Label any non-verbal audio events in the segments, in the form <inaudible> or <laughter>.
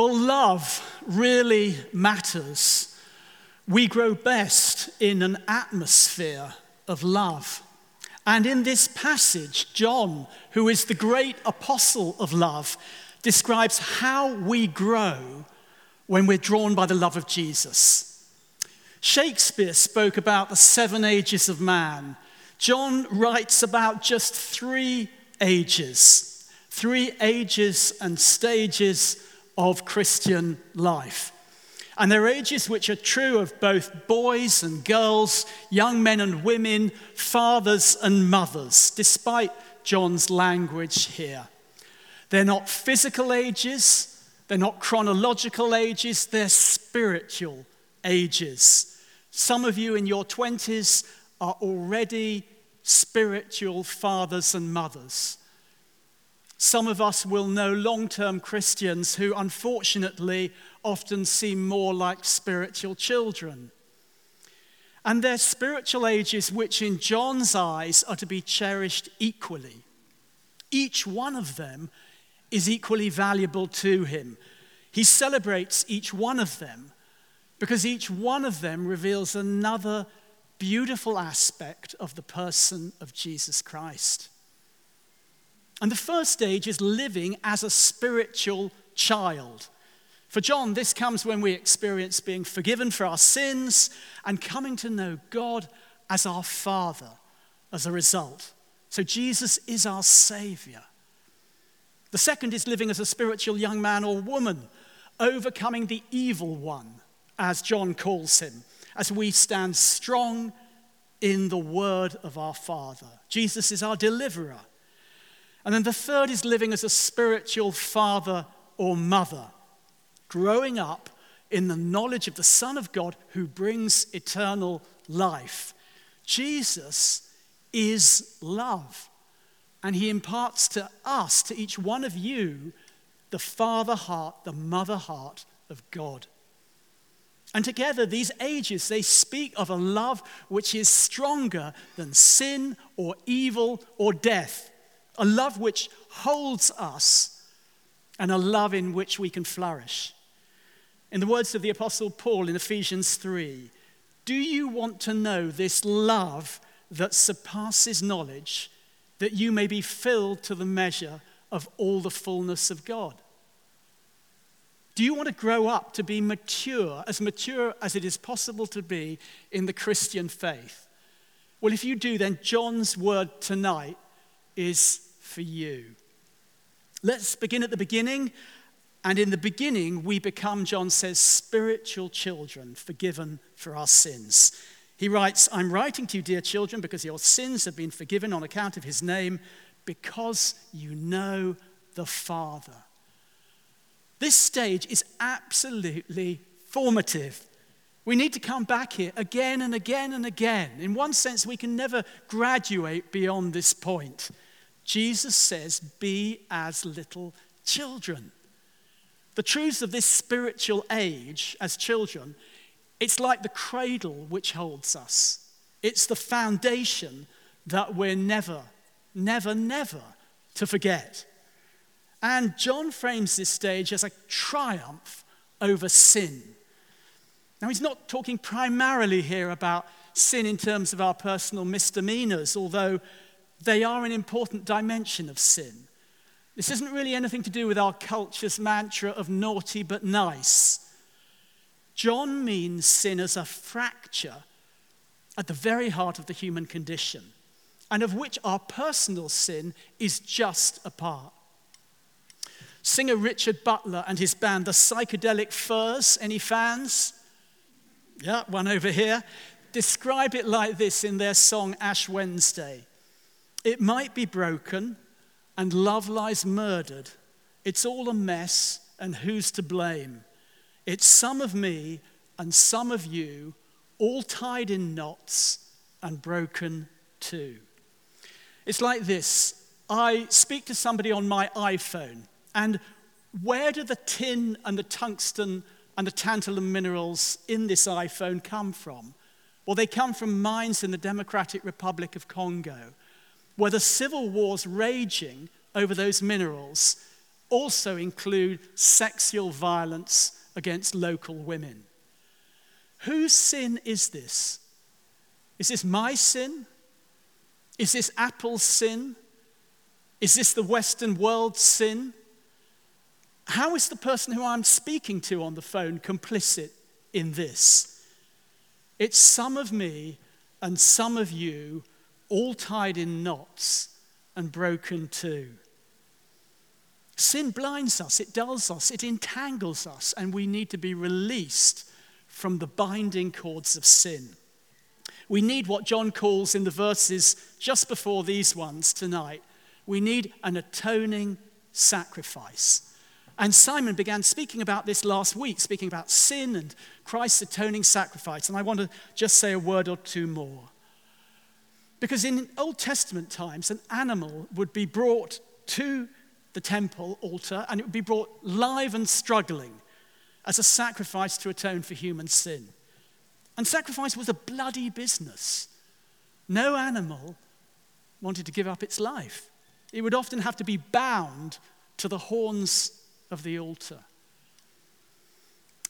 Well, love really matters. We grow best in an atmosphere of love. And in this passage, John, who is the great apostle of love, describes how we grow when we're drawn by the love of Jesus. Shakespeare spoke about the seven ages of man. John writes about just three ages, three ages and stages of Christian life. And there are ages which are true of both boys and girls, young men and women, fathers and mothers, despite John's language here. They're not physical ages, they're not chronological ages, they're spiritual ages. Some of you in your 20s are already spiritual fathers and mothers. Some of us will know long term Christians who, unfortunately, often seem more like spiritual children. And they're spiritual ages which, in John's eyes, are to be cherished equally. Each one of them is equally valuable to him. He celebrates each one of them because each one of them reveals another beautiful aspect of the person of Jesus Christ. And the first stage is living as a spiritual child. For John, this comes when we experience being forgiven for our sins and coming to know God as our Father as a result. So Jesus is our Savior. The second is living as a spiritual young man or woman, overcoming the evil one, as John calls him, as we stand strong in the word of our Father. Jesus is our deliverer. And then the third is living as a spiritual father or mother, growing up in the knowledge of the Son of God who brings eternal life. Jesus is love, and he imparts to us, to each one of you, the father heart, the mother heart of God. And together, these ages, they speak of a love which is stronger than sin or evil or death a love which holds us, and a love in which we can flourish. In the words of the Apostle Paul in Ephesians 3, do you want to know this love that surpasses knowledge, that you may be filled to the measure of all the fullness of God? Do you want to grow up to be mature, as mature as it is possible to be in the Christian faith? Well, if you do, then John's word tonight is for you. Let's begin at the beginning. And in the beginning, we become, John says, spiritual children, forgiven for our sins. He writes, I'm writing to you, dear children, because your sins have been forgiven on account of his name, because you know the Father. This stage is absolutely formative. We need to come back here again and again and again. In one sense, we can never graduate beyond this point. Jesus says, Be as little children. The truths of this spiritual age as children, it's like the cradle which holds us. It's the foundation that we're never, never, never to forget. And John frames this stage as a triumph over sin. Now, he's not talking primarily here about sin in terms of our personal misdemeanors, although they are an important dimension of sin. This isn't really anything to do with our culture's mantra of naughty but nice. John means sin as a fracture at the very heart of the human condition, and of which our personal sin is just a part. Singer Richard Butler and his band, the Psychedelic Furs, any fans? Yeah, one over here. Describe it like this in their song Ash Wednesday. It might be broken and love lies murdered. It's all a mess, and who's to blame? It's some of me and some of you, all tied in knots and broken too. It's like this I speak to somebody on my iPhone, and where do the tin and the tungsten and the tantalum minerals in this iPhone come from? Well, they come from mines in the Democratic Republic of Congo where the civil war's raging over those minerals, also include sexual violence against local women. Whose sin is this? Is this my sin? Is this Apple's sin? Is this the Western world's sin? How is the person who I'm speaking to on the phone complicit in this? It's some of me and some of you all tied in knots and broken too. Sin blinds us, it dulls us, it entangles us, and we need to be released from the binding cords of sin. We need what John calls in the verses just before these ones tonight. We need an atoning sacrifice. And Simon began speaking about this last week, speaking about sin and Christ's atoning sacrifice. And I want to just say a word or two more. Because in Old Testament times, an animal would be brought to the temple altar and it would be brought live and struggling as a sacrifice to atone for human sin. And sacrifice was a bloody business. No animal wanted to give up its life. It would often have to be bound to the horns of the altar.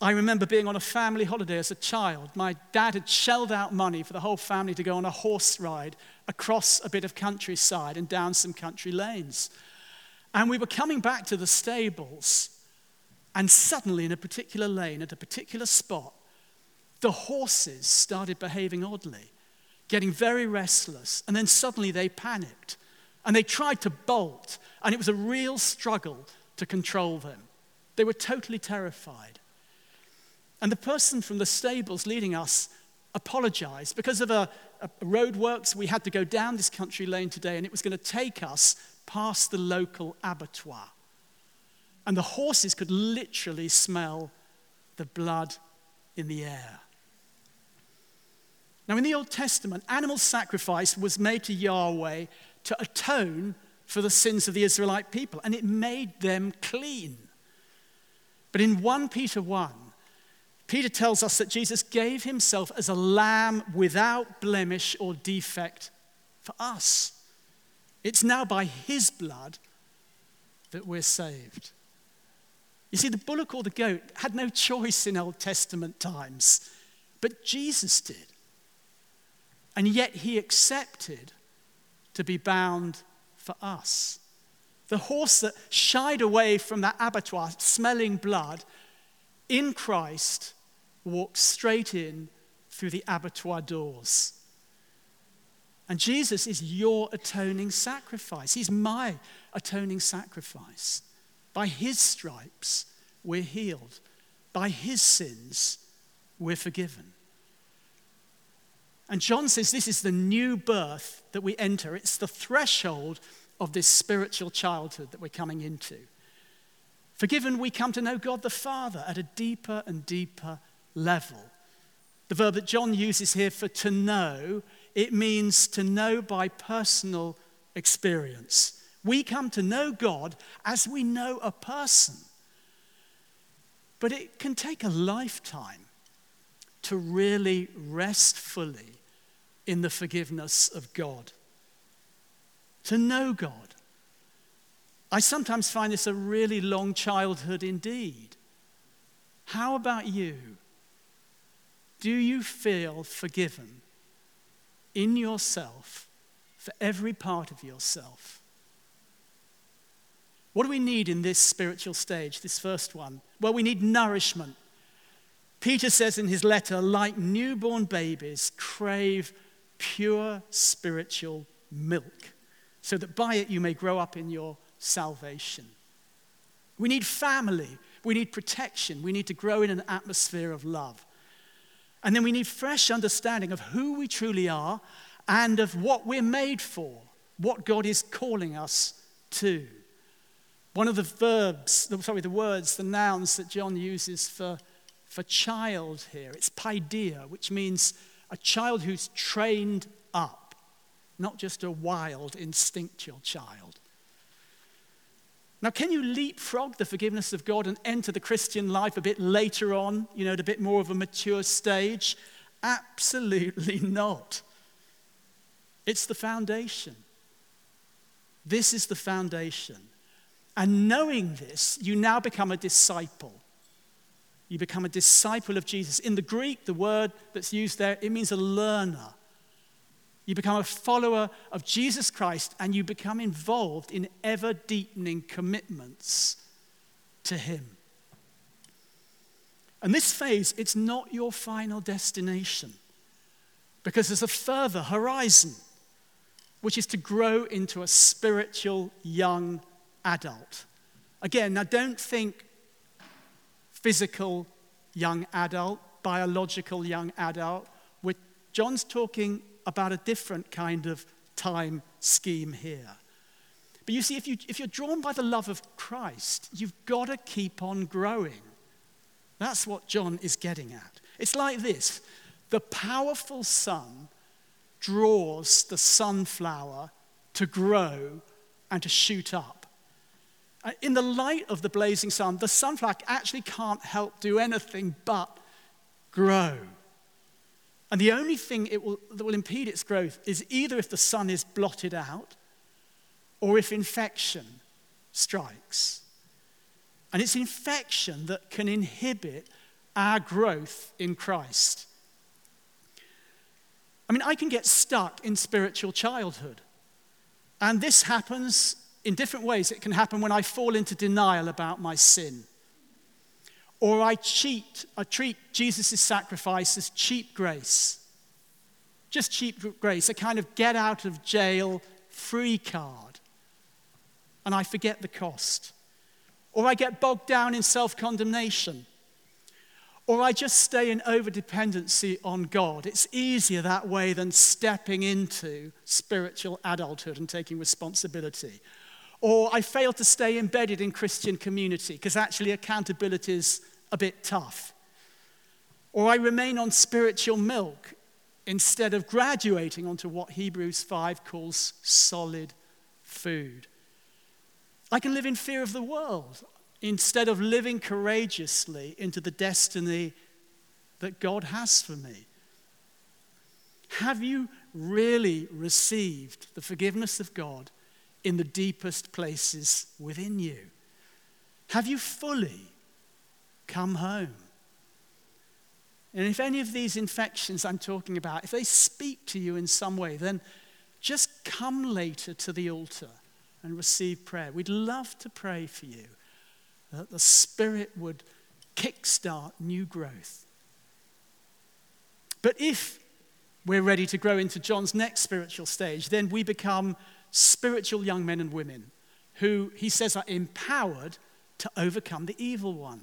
I remember being on a family holiday as a child. My dad had shelled out money for the whole family to go on a horse ride across a bit of countryside and down some country lanes. And we were coming back to the stables, and suddenly, in a particular lane, at a particular spot, the horses started behaving oddly, getting very restless, and then suddenly they panicked and they tried to bolt, and it was a real struggle to control them. They were totally terrified. And the person from the stables leading us apologized. Because of a, a roadworks, we had to go down this country lane today, and it was going to take us past the local abattoir. And the horses could literally smell the blood in the air. Now, in the Old Testament, animal sacrifice was made to Yahweh to atone for the sins of the Israelite people, and it made them clean. But in 1 Peter 1, Peter tells us that Jesus gave himself as a lamb without blemish or defect for us. It's now by his blood that we're saved. You see, the bullock or the goat had no choice in Old Testament times, but Jesus did. And yet he accepted to be bound for us. The horse that shied away from that abattoir smelling blood in Christ walked straight in through the abattoir doors. And Jesus is your atoning sacrifice. He's my atoning sacrifice. By his stripes, we're healed. By his sins, we're forgiven. And John says this is the new birth that we enter. It's the threshold of this spiritual childhood that we're coming into. Forgiven, we come to know God the Father at a deeper and deeper level. The verb that John uses here for to know, it means to know by personal experience. We come to know God as we know a person. But it can take a lifetime to really rest fully in the forgiveness of God. To know God. I sometimes find this a really long childhood indeed. How about you? Do you feel forgiven in yourself for every part of yourself? What do we need in this spiritual stage, this first one? Well, we need nourishment. Peter says in his letter, like newborn babies, crave pure spiritual milk, so that by it you may grow up in your salvation. We need family, we need protection, we need to grow in an atmosphere of love. And then we need fresh understanding of who we truly are and of what we're made for, what God is calling us to. One of the verbs, sorry, the words, the nouns that John uses for, for child here, it's paideia, which means a child who's trained up, not just a wild, instinctual child. Now, can you leapfrog the forgiveness of God and enter the Christian life a bit later on, you know, at a bit more of a mature stage? Absolutely <laughs> not. It's the foundation. This is the foundation. And knowing this, you now become a disciple. You become a disciple of Jesus. In the Greek, the word that's used there, it means a learner. You become a follower of Jesus Christ and you become involved in ever deepening commitments to Him. And this phase, it's not your final destination because there's a further horizon, which is to grow into a spiritual young adult. Again, now don't think physical young adult, biological young adult. John's talking about a different kind of time scheme here. But you see, if, you, if you're drawn by the love of Christ, you've got to keep on growing. That's what John is getting at. It's like this the powerful sun draws the sunflower to grow and to shoot up. Uh, in the light of the blazing sun, the sunflower actually can't help do anything but grow. And the only thing will, that will impede its growth is either if the sun is blotted out or if infection strikes. And it's infection that can inhibit our growth in Christ. I mean, I can get stuck in spiritual childhood. And this happens in different ways. It can happen when I fall into denial about my sin. Or I cheat, I treat Jesus' sacrifice as cheap grace. Just cheap grace, a kind of get out of jail free card. And I forget the cost. Or I get bogged down in self condemnation. Or I just stay in over dependency on God. It's easier that way than stepping into spiritual adulthood and taking responsibility. Or I fail to stay embedded in Christian community because actually accountability is a bit tough. Or I remain on spiritual milk instead of graduating onto what Hebrews 5 calls solid food. I can live in fear of the world instead of living courageously into the destiny that God has for me. Have you really received the forgiveness of God in the deepest places within you? Have you fully come home? And if any of these infections I'm talking about, if they speak to you in some way, then just come later to the altar and receive prayer. We'd love to pray for you that the Spirit would kickstart new growth. But if we're ready to grow into John's next spiritual stage, then we become spiritual young men and women who, he says, are empowered to overcome the evil one.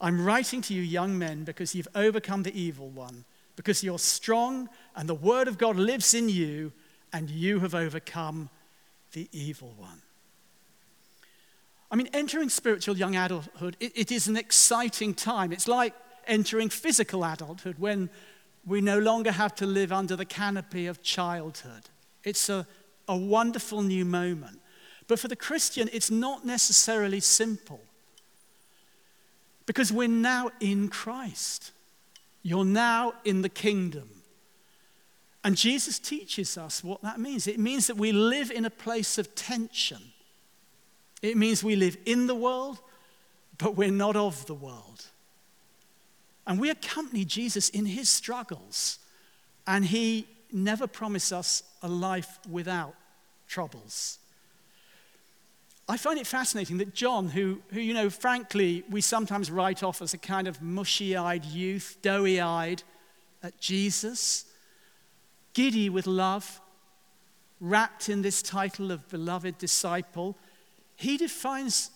I'm writing to you, young men, because you've overcome the evil one, because you're strong and the word of God lives in you, and you have overcome the evil one. I mean, entering spiritual young adulthood, it, it is an exciting time. It's like entering physical adulthood when we no longer have to live under the canopy of childhood. It's a, a wonderful new moment. But for the Christian, it's not necessarily simple. Because we're now in Christ. You're now in the kingdom. And Jesus teaches us what that means. It means that we live in a place of tension. It means we live in the world, but we're not of the world. And we accompany Jesus in his struggles. And he never promised us a life without troubles. I find it fascinating that John, who, who, you know, frankly, we sometimes write off as a kind of mushy eyed youth, doughy eyed at Jesus, giddy with love, wrapped in this title of beloved disciple, he defines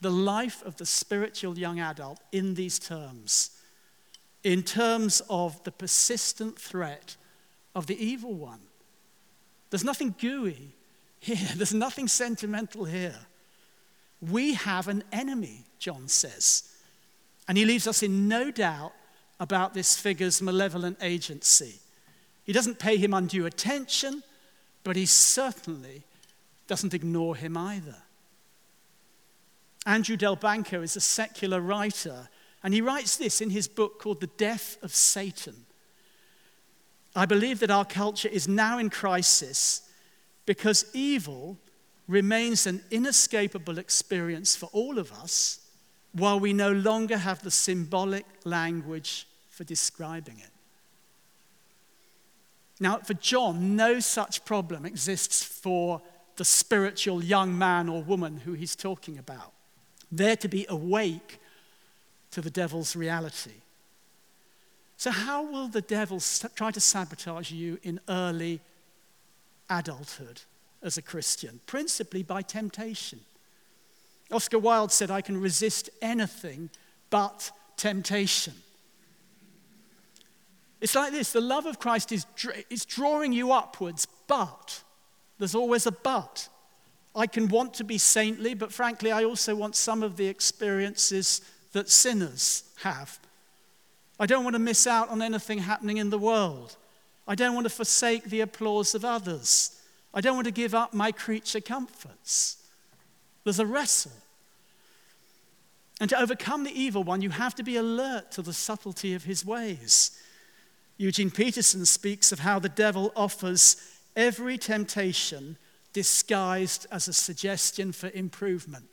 the life of the spiritual young adult in these terms in terms of the persistent threat of the evil one. There's nothing gooey here, <laughs> there's nothing sentimental here. We have an enemy, John says. And he leaves us in no doubt about this figure's malevolent agency. He doesn't pay him undue attention, but he certainly doesn't ignore him either. Andrew Delbanco is a secular writer, and he writes this in his book called The Death of Satan. I believe that our culture is now in crisis because evil remains an inescapable experience for all of us while we no longer have the symbolic language for describing it. Now, for John, no such problem exists for the spiritual young man or woman who he's talking about. They're to be awake to the devil's reality. So, how will the devil try to sabotage you in early adulthood as a Christian? Principally by temptation. Oscar Wilde said, I can resist anything but temptation. It's like this the love of Christ is, is drawing you upwards, but there's always a but. I can want to be saintly, but frankly, I also want some of the experiences that sinners have. I don't want to miss out on anything happening in the world. I don't want to forsake the applause of others. I don't want to give up my creature comforts. There's a wrestle. And to overcome the evil one, you have to be alert to the subtlety of his ways. Eugene Peterson speaks of how the devil offers every temptation disguised as a suggestion for improvement.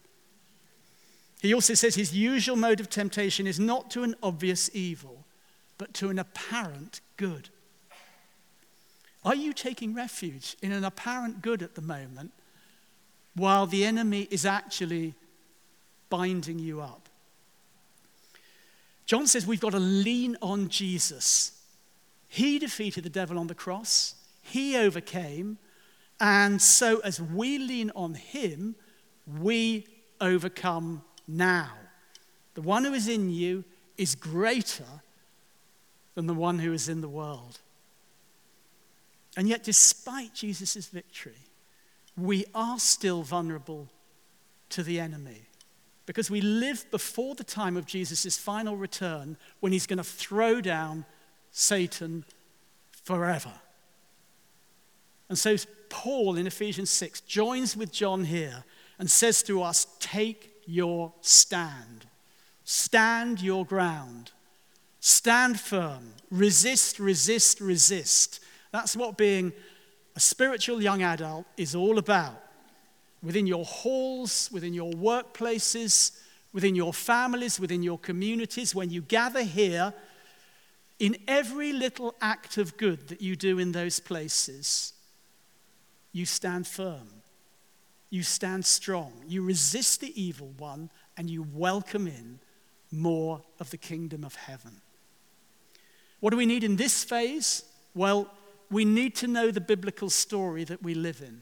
He also says his usual mode of temptation is not to an obvious evil, but to an apparent good. Are you taking refuge in an apparent good at the moment while the enemy is actually binding you up? John says we've got to lean on Jesus. He defeated the devil on the cross, he overcame, and so as we lean on him, we overcome now. The one who is in you is greater than the one who is in the world. And yet, despite Jesus' victory, we are still vulnerable to the enemy because we live before the time of Jesus' final return when he's going to throw down Satan forever. And so, Paul in Ephesians 6 joins with John here and says to us, Take your stand. Stand your ground. Stand firm. Resist, resist, resist. That's what being a spiritual young adult is all about. Within your halls, within your workplaces, within your families, within your communities, when you gather here, in every little act of good that you do in those places, you stand firm. You stand strong. You resist the evil one and you welcome in more of the kingdom of heaven. What do we need in this phase? Well, we need to know the biblical story that we live in.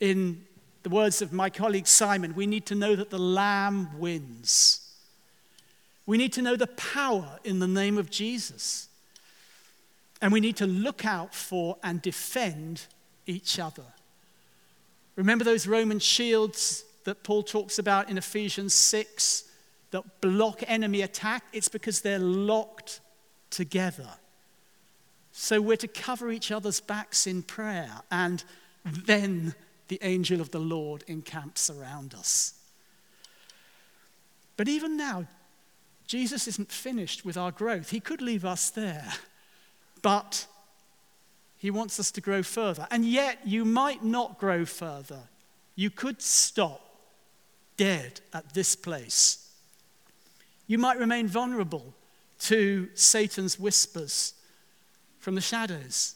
In the words of my colleague Simon, we need to know that the Lamb wins. We need to know the power in the name of Jesus. And we need to look out for and defend each other. Remember those Roman shields that Paul talks about in Ephesians 6 that block enemy attack? It's because they're locked together. So we're to cover each other's backs in prayer, and then the angel of the Lord encamps around us. But even now, Jesus isn't finished with our growth. He could leave us there, but he wants us to grow further. And yet, you might not grow further. You could stop dead at this place. You might remain vulnerable to Satan's whispers from the shadows.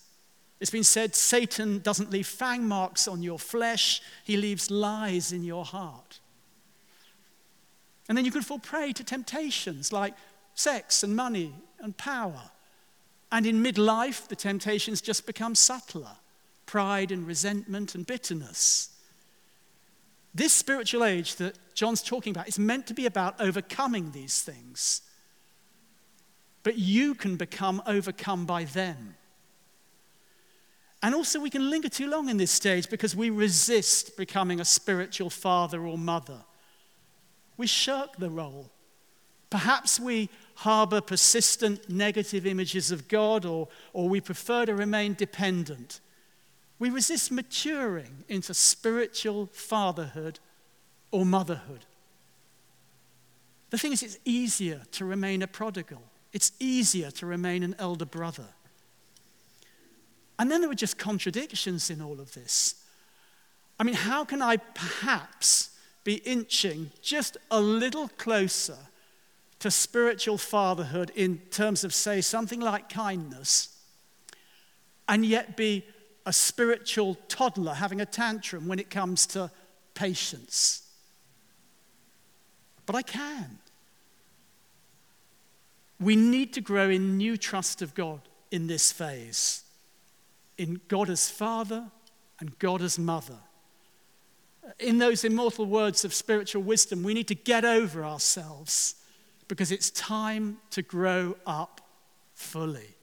It's been said Satan doesn't leave fang marks on your flesh, he leaves lies in your heart. And then you can fall prey to temptations like sex and money and power and in midlife, the temptations just become subtler pride and resentment and bitterness. This spiritual age that John's talking about is meant to be about overcoming these things. But you can become overcome by them. And also, we can linger too long in this stage because we resist becoming a spiritual father or mother. We shirk the role. Perhaps we harbor persistent negative images of God or, or we prefer to remain dependent. We resist maturing into spiritual fatherhood or motherhood. The thing is, it's easier to remain a prodigal, it's easier to remain an elder brother. And then there were just contradictions in all of this. I mean, how can I perhaps be inching just a little closer to spiritual fatherhood in terms of, say, something like kindness, and yet be a spiritual toddler having a tantrum when it comes to patience? But I can. We need to grow in new trust of God in this phase, in God as Father and God as Mother. In those immortal words of spiritual wisdom, we need to get over ourselves because it's time to grow up fully.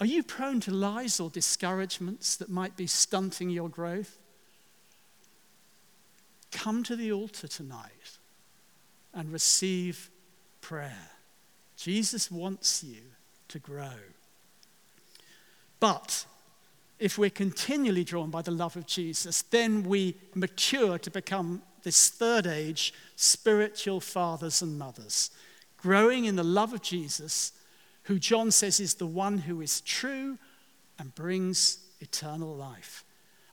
Are you prone to lies or discouragements that might be stunting your growth? Come to the altar tonight and receive prayer. Jesus wants you to grow. But if we're continually drawn by the love of Jesus, then we mature to become this third age spiritual fathers and mothers, growing in the love of Jesus, who John says is the one who is true and brings eternal life.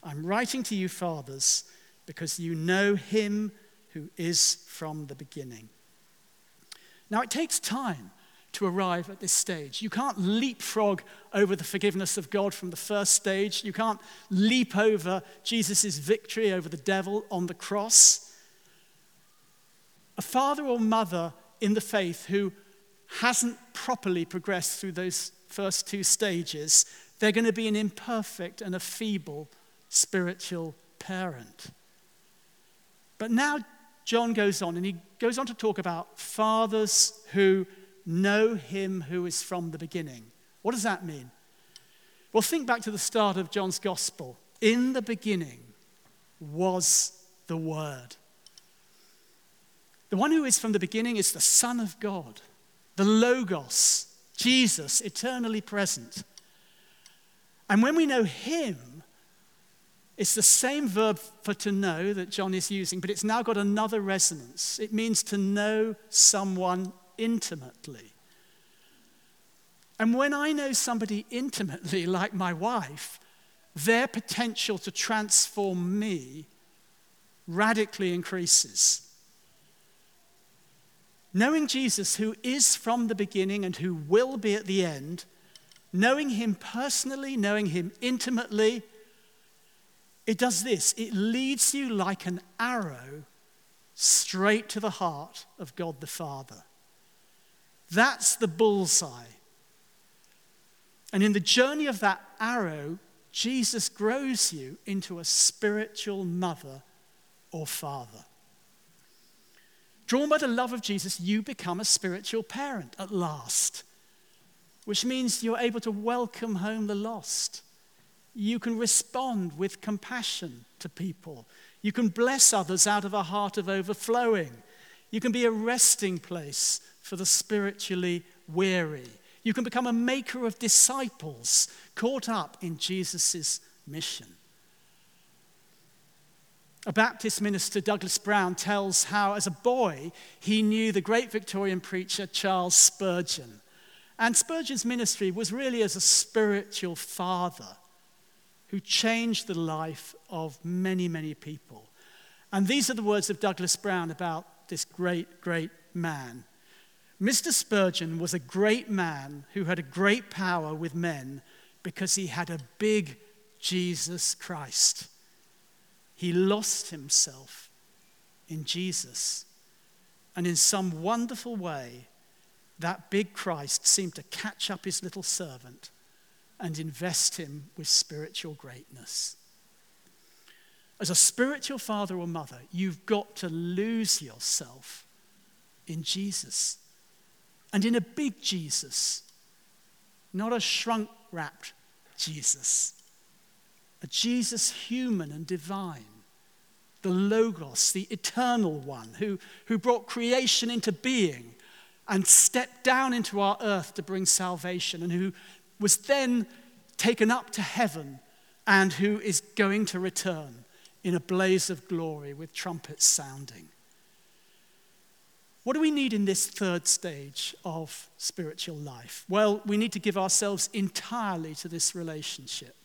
I'm writing to you, fathers, because you know him who is from the beginning. Now, it takes time to arrive at this stage. You can't leapfrog over the forgiveness of God from the first stage. You can't leap over Jesus' victory over the devil on the cross. A father or mother in the faith who hasn't properly progressed through those first two stages, they're going to be an imperfect and a feeble spiritual parent. But now John goes on and he goes on to talk about fathers who know him who is from the beginning. What does that mean? Well, think back to the start of John's gospel. In the beginning was the Word. The one who is from the beginning is the Son of God, the Logos, Jesus, eternally present. And when we know him, it's the same verb for to know that John is using, but it's now got another resonance. It means to know someone intimately. And when I know somebody intimately, <laughs> like my wife, their potential to transform me radically increases. Knowing Jesus, who is from the beginning and who will be at the end, knowing him personally, knowing him intimately, it does this it leads you like an arrow straight to the heart of God the Father. That's the bullseye. And in the journey of that arrow, Jesus grows you into a spiritual mother or father. Drawn by the love of Jesus, you become a spiritual parent at last, which means you're able to welcome home the lost. You can respond with compassion to people. You can bless others out of a heart of overflowing. You can be a resting place for the spiritually weary. You can become a maker of disciples caught up in Jesus' mission. A Baptist minister, Douglas Brown, tells how, as a boy, he knew the great Victorian preacher Charles Spurgeon. And Spurgeon's ministry was really as a spiritual father who changed the life of many, many people. And these are the words of Douglas Brown about this great, great man. Mr. Spurgeon was a great man who had a great power with men because he had a big Jesus Christ. He lost himself in Jesus. And in some wonderful way, that big Christ seemed to catch up his little servant and invest him with spiritual greatness. As a spiritual father or mother, you've got to lose yourself in Jesus and in a big Jesus, not a shrunk wrapped Jesus, a Jesus human and divine, the Logos, the eternal one who, who brought creation into being and stepped down into our earth to bring salvation, and who was then taken up to heaven and who is going to return in a blaze of glory with trumpets sounding. What do we need in this third stage of spiritual life? Well, we need to give ourselves entirely to this relationship.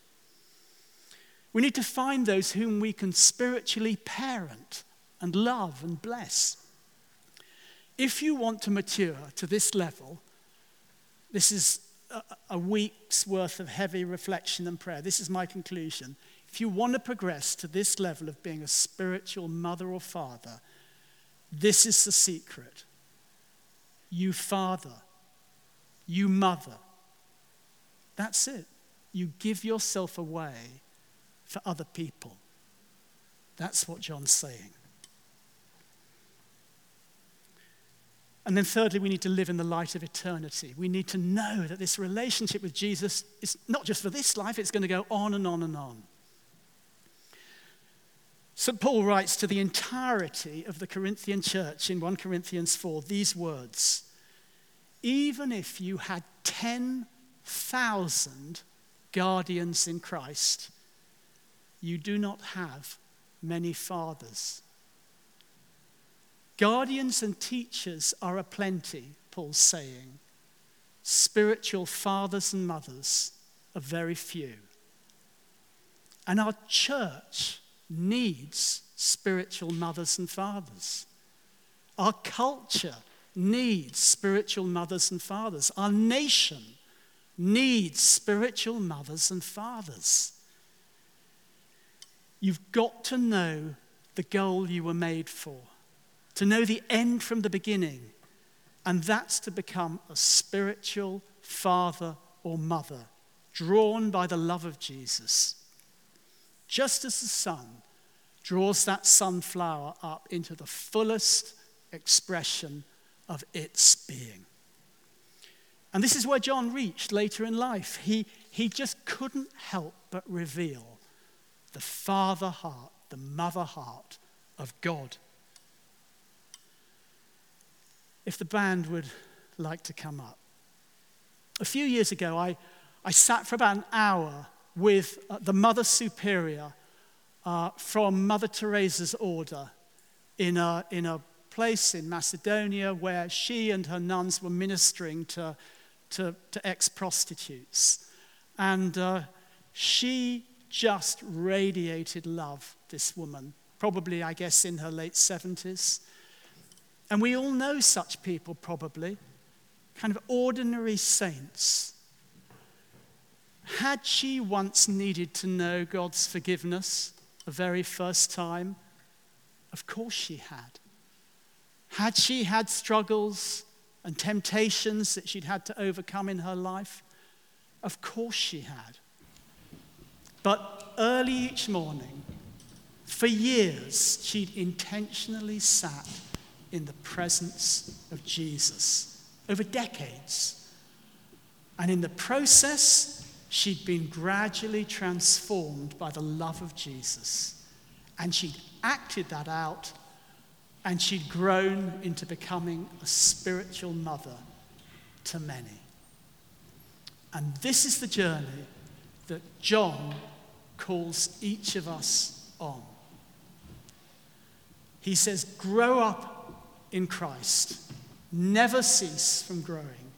We need to find those whom we can spiritually parent and love and bless. If you want to mature to this level, this is a week's worth of heavy reflection and prayer. This is my conclusion. If you want to progress to this level of being a spiritual mother or father, this is the secret. You father, you mother. That's it. You give yourself away for other people. That's what John's saying. And then, thirdly, we need to live in the light of eternity. We need to know that this relationship with Jesus is not just for this life, it's going to go on and on and on. St. Paul writes to the entirety of the Corinthian church in 1 Corinthians 4 these words Even if you had 10,000 guardians in Christ, you do not have many fathers. Guardians and teachers are aplenty, Paul's saying. Spiritual fathers and mothers are very few. And our church needs spiritual mothers and fathers. Our culture needs spiritual mothers and fathers. Our nation needs spiritual mothers and fathers. You've got to know the goal you were made for, to know the end from the beginning, and that's to become a spiritual father or mother, drawn by the love of Jesus. Just as the sun draws that sunflower up into the fullest expression of its being. And this is where John reached later in life. He, he just couldn't help but reveal the father heart, the mother heart of God. If the band would like to come up. A few years ago, I, I sat for about an hour with uh, the Mother Superior uh, from Mother Teresa's order in a, in a place in Macedonia where she and her nuns were ministering to, to, to ex prostitutes. And uh, she just radiated love, this woman, probably, I guess, in her late 70s. And we all know such people, probably, kind of ordinary saints. Had she once needed to know God's forgiveness the very first time? Of course she had. Had she had struggles and temptations that she'd had to overcome in her life? Of course she had. But early each morning, for years, she'd intentionally sat in the presence of Jesus over decades. And in the process, she'd been gradually transformed by the love of Jesus. And she'd acted that out, and she'd grown into becoming a spiritual mother to many. And this is the journey that John calls each of us on. He says, Grow up in Christ, never cease from growing,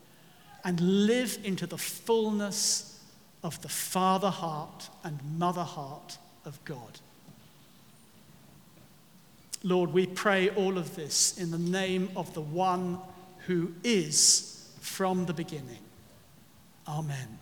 and live into the fullness of the father heart and mother heart of God. Lord, we pray all of this in the name of the one who is from the beginning. Amen.